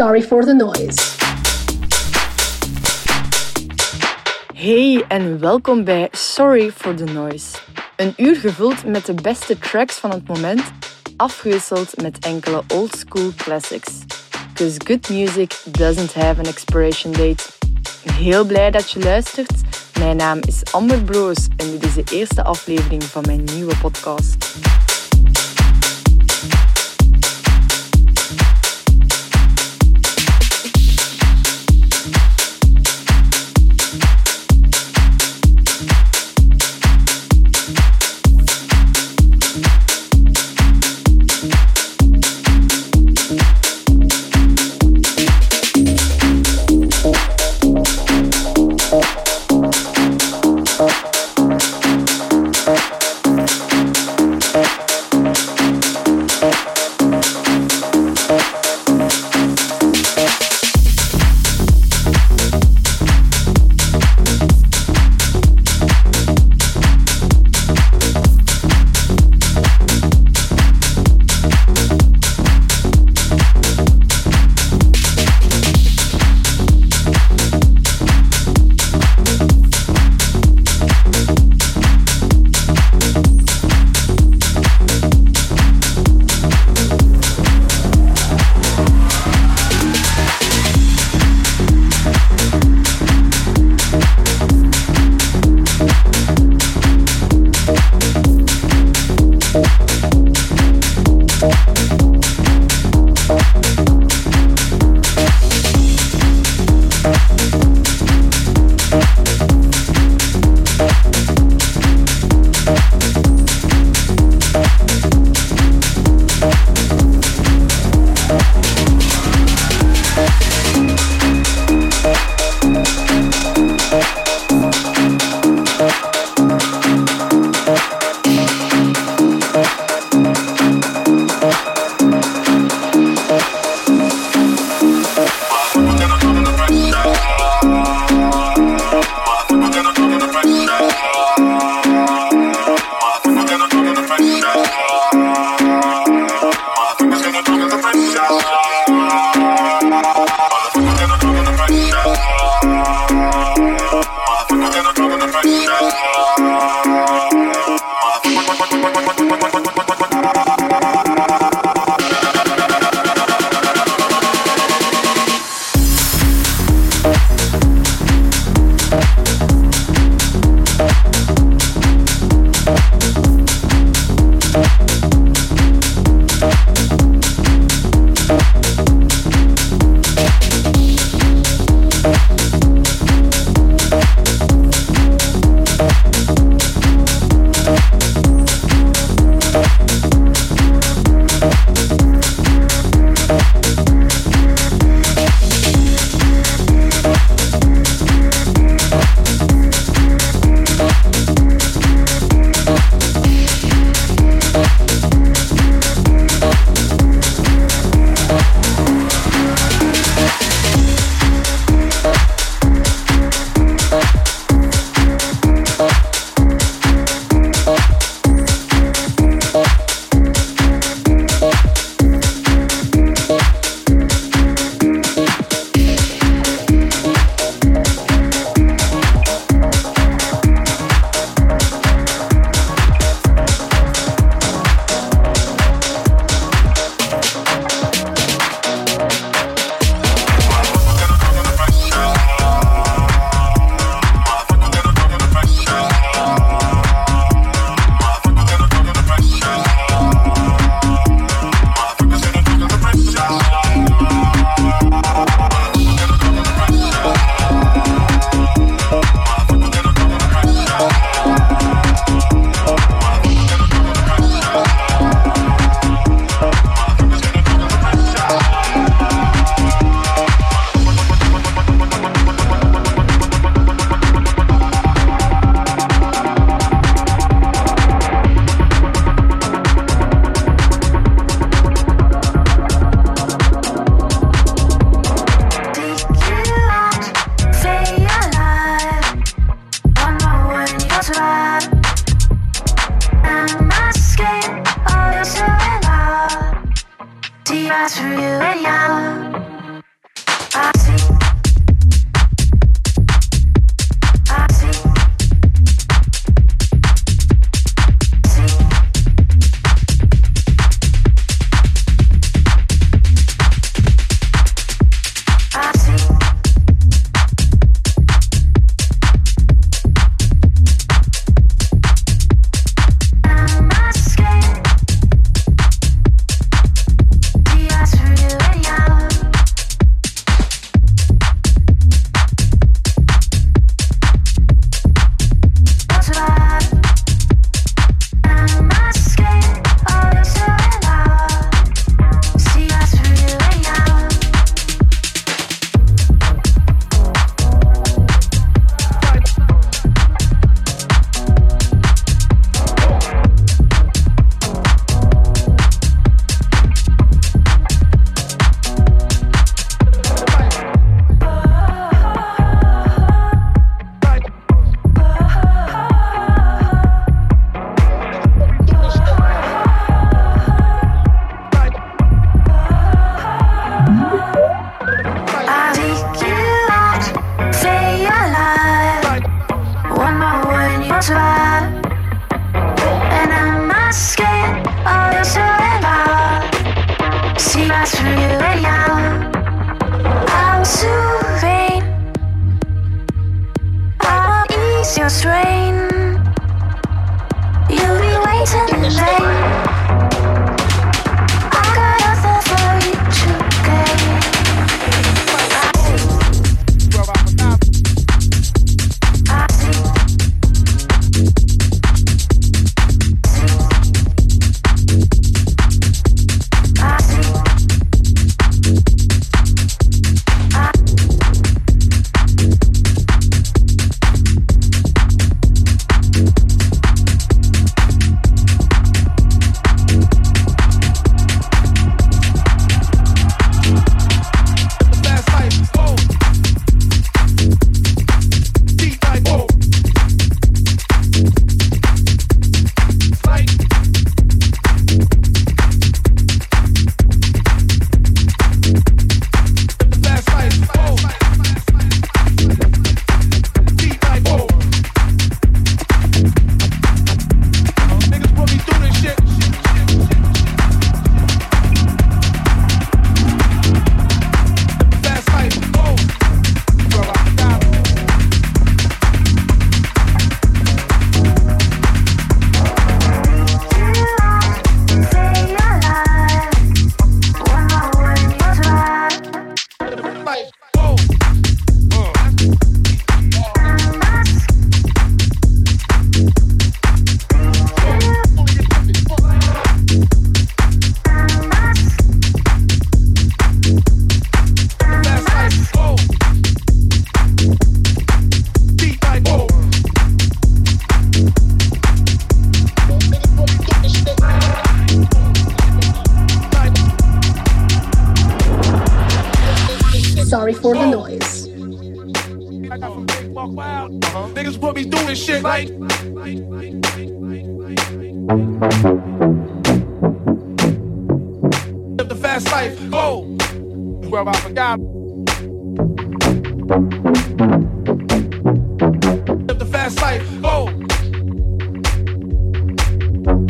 Sorry for the Noise. Hey en welkom bij Sorry for the Noise. Een uur gevuld met de beste tracks van het moment, afgewisseld met enkele old school classics. Because good music doesn't have an expiration date. Heel blij dat je luistert. Mijn naam is Amber Broos en dit is de eerste aflevering van mijn nieuwe podcast.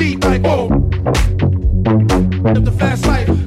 Live the fast life.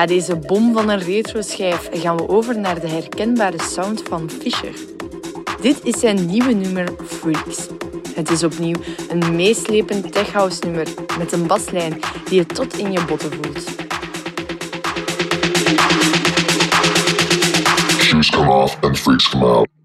Na deze bom van een retro-schijf gaan we over naar de herkenbare sound van Fisher. Dit is zijn nieuwe nummer Freaks. Het is opnieuw een meeslepend techhouse nummer met een baslijn die je tot in je botten voelt. Shoes come off and freaks come out.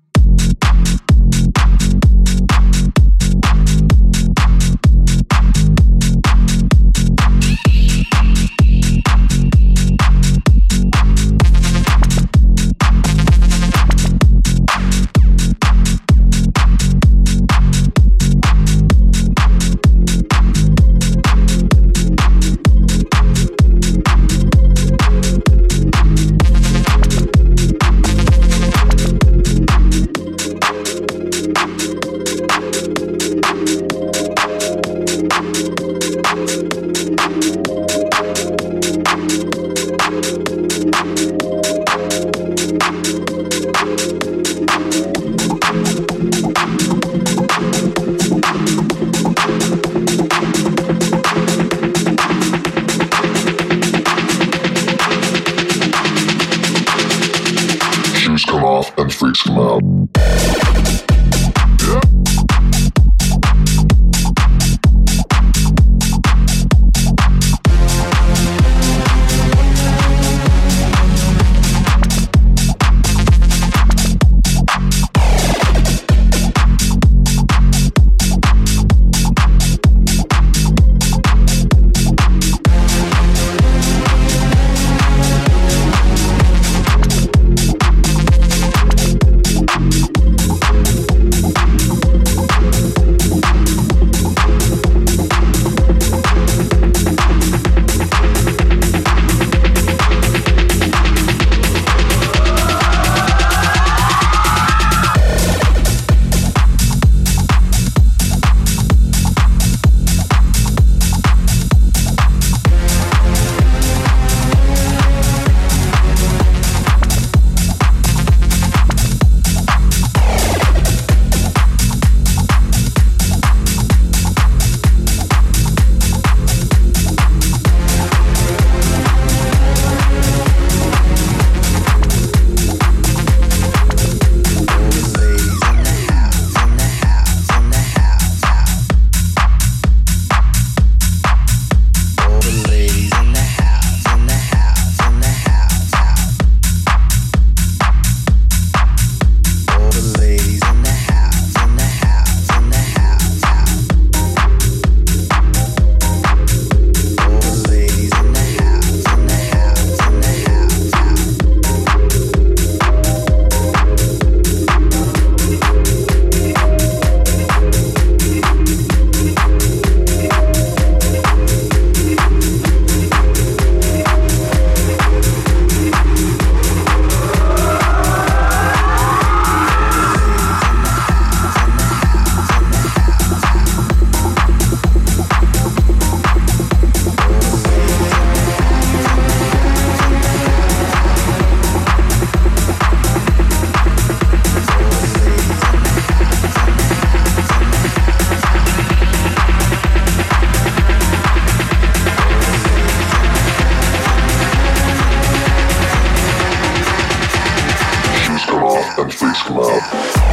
Space Lab.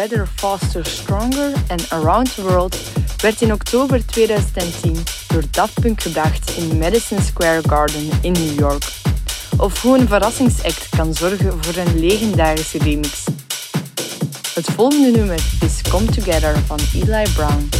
Better, Faster, Stronger en Around the World werd in oktober 2010 door Daft Punk gebracht in Madison Square Garden in New York. Of hoe een verrassingsact kan zorgen voor een legendarische remix. Het volgende nummer is Come Together van Eli Brown.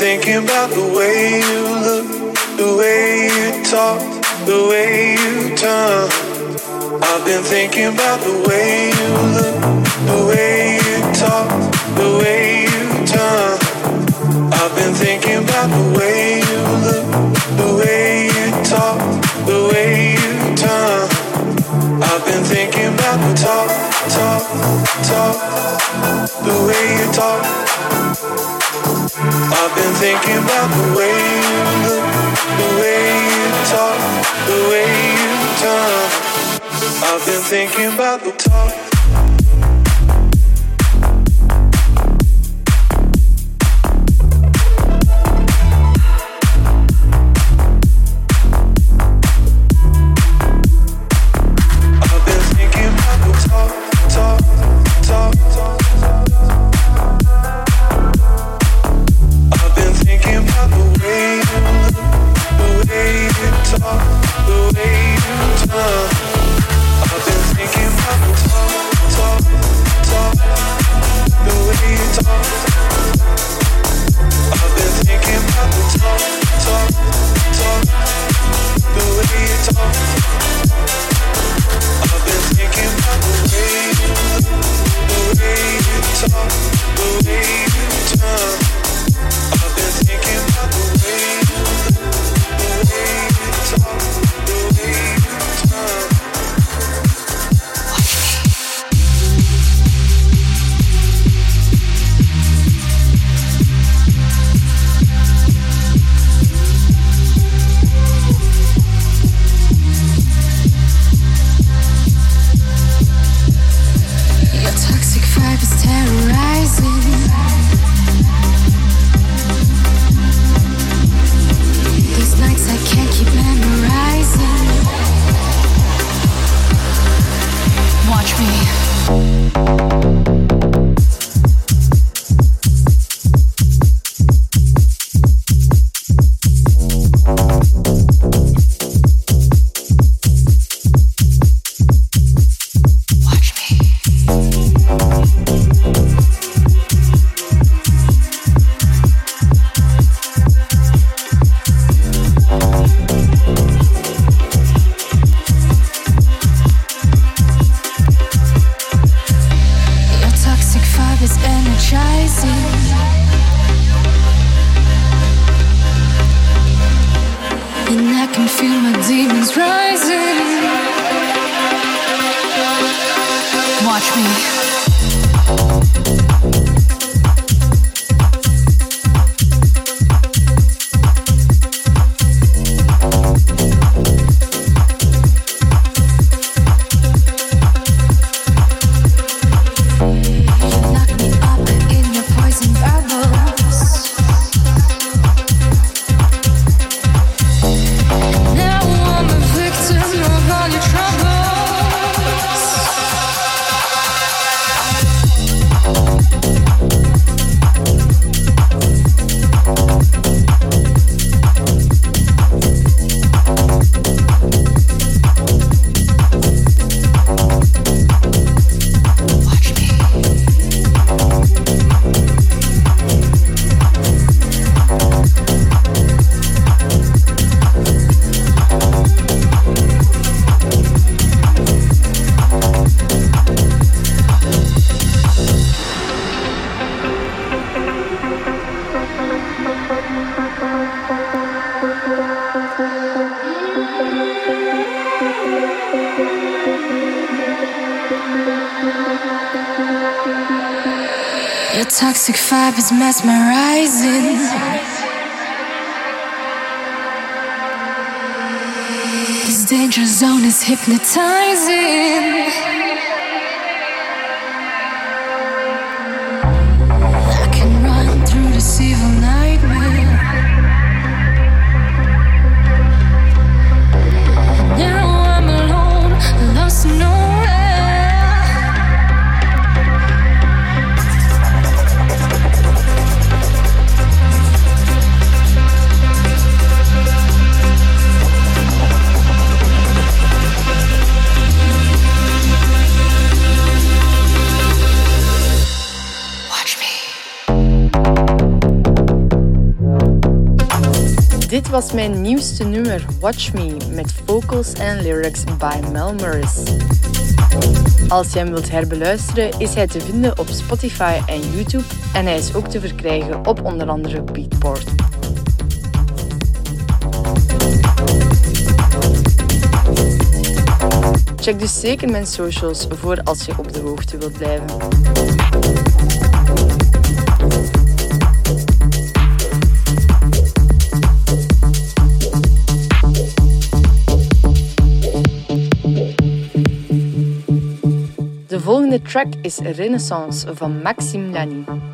Thinking about the way you look, the way you talk, the way you turn. I've been thinking about the way you look, the way you talk, the way you turn. I've been thinking about the way you look, the way you talk, the way you turn. I've been thinking about the talk, talk, talk, the way you talk. Thinking about the way you look, the way you talk, the way you turn. I've been thinking about the talk. Vibe is mesmerizing. This danger zone is hypnotizing. Dit was mijn nieuwste nummer, Watch Me, met vocals en lyrics by Mel Morris. Als je hem wilt herbeluisteren, is hij te vinden op Spotify en YouTube en hij is ook te verkrijgen op onder andere Beatport. Check dus zeker mijn socials voor als je op de hoogte wilt blijven. Volgende track is Renaissance van Maxime Lani.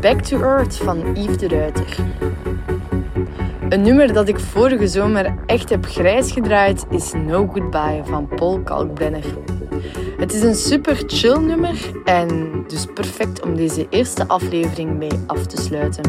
Back to Earth van Yves de Ruiter. Een nummer dat ik vorige zomer echt heb grijs gedraaid is No Goodbye van Paul Kalkbrenner. Het is een super chill nummer en dus perfect om deze eerste aflevering mee af te sluiten.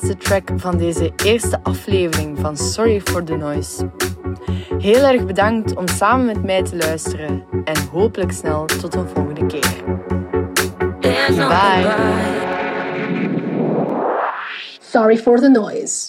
Allerlaatste track van deze eerste aflevering van Sorry for the Noise. Heel erg bedankt om samen met mij te luisteren en hopelijk snel tot een volgende keer. Bye. Sorry for the noise.